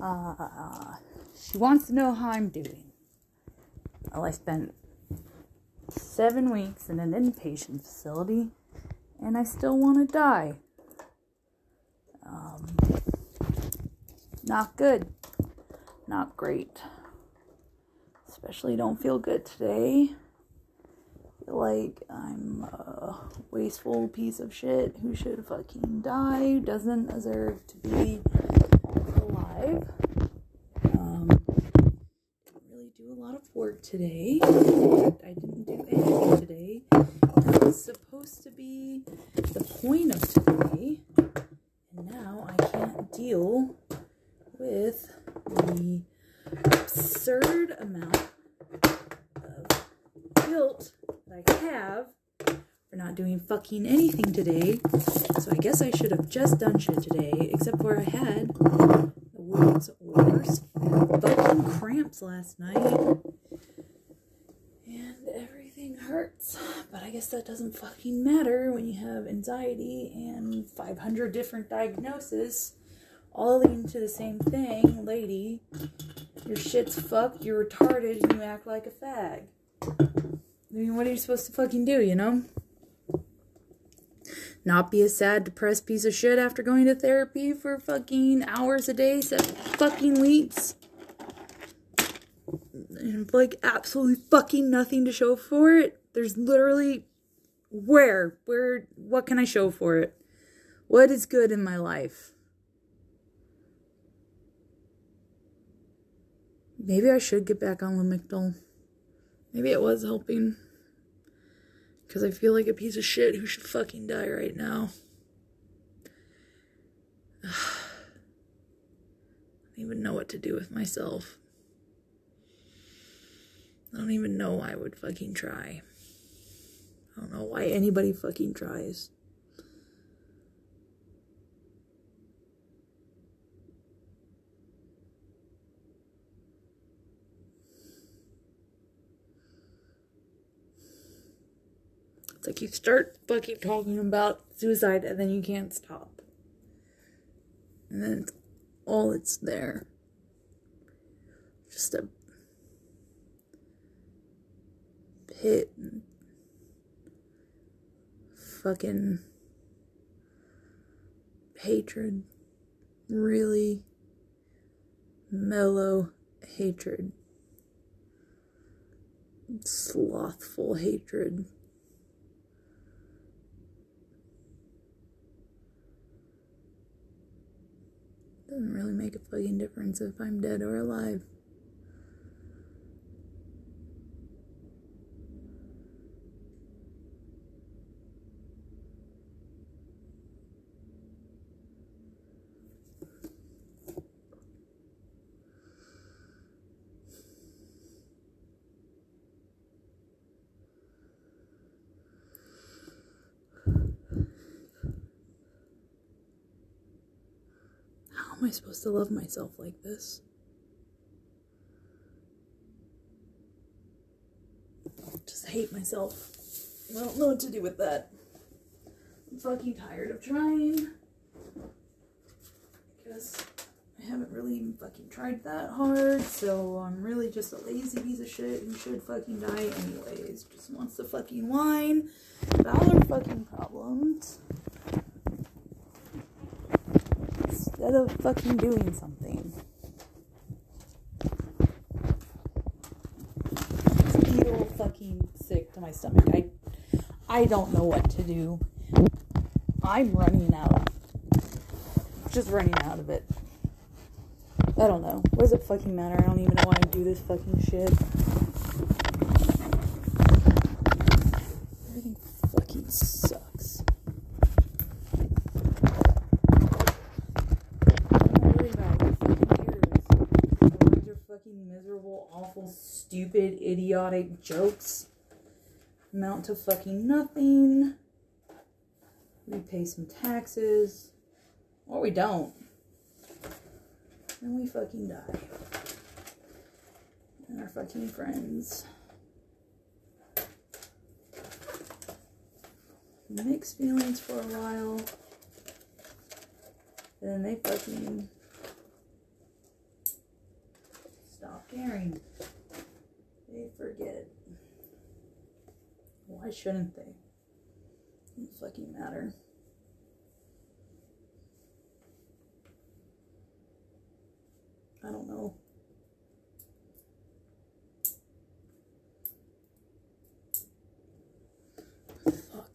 Uh, she wants to know how I'm doing. Well, I spent seven weeks in an inpatient facility and I still want to die. Um, not good. Not great. Especially don't feel good today. Like I'm a wasteful piece of shit who should fucking die, doesn't deserve to be alive. Um, didn't really do a lot of work today. I didn't do anything today. That was supposed to be the point of today. And now I can't deal with the absurd amount of guilt I have for not doing fucking anything today. So I guess I should have just done shit today, except for I had the world's worst fucking cramps last night. And everything hurts. But I guess that doesn't fucking matter when you have anxiety and 500 different diagnoses all leading to the same thing, lady. Your shit's fucked, you're retarded, and you act like a fag. I mean, what are you supposed to fucking do, you know? Not be a sad, depressed piece of shit after going to therapy for fucking hours a day, seven fucking weeks. And like absolutely fucking nothing to show for it. There's literally where? Where what can I show for it? What is good in my life? Maybe I should get back on Lamictal. Maybe it was helping. Because I feel like a piece of shit who should fucking die right now. I don't even know what to do with myself. I don't even know why I would fucking try. I don't know why anybody fucking tries. Like you start fucking talking about suicide and then you can't stop. And then it's all it's there. Just a pit and fucking hatred. Really mellow hatred. Slothful hatred. Doesn't really make a fucking difference if I'm dead or alive. I supposed to love myself like this? Just hate myself. I don't know what to do with that. I'm fucking tired of trying. Because I haven't really even fucking tried that hard, so I'm really just a lazy piece of shit who should fucking die anyways. Just wants to fucking whine about our fucking problems. Instead of fucking doing something. Feel fucking sick to my stomach. I I don't know what to do. I'm running out. Just running out of it. I don't know. What does it fucking matter? I don't even know why I do this fucking shit. Everything fucking sucks. Don't worry about it. Who fucking cares? All these are fucking miserable, awful, stupid, idiotic jokes amount to fucking nothing. We pay some taxes. Or we don't. And we fucking die. And our fucking friends mixed feelings for a while. And then they fucking stop caring. They forget. Why shouldn't they? Doesn't fucking matter. I don't know.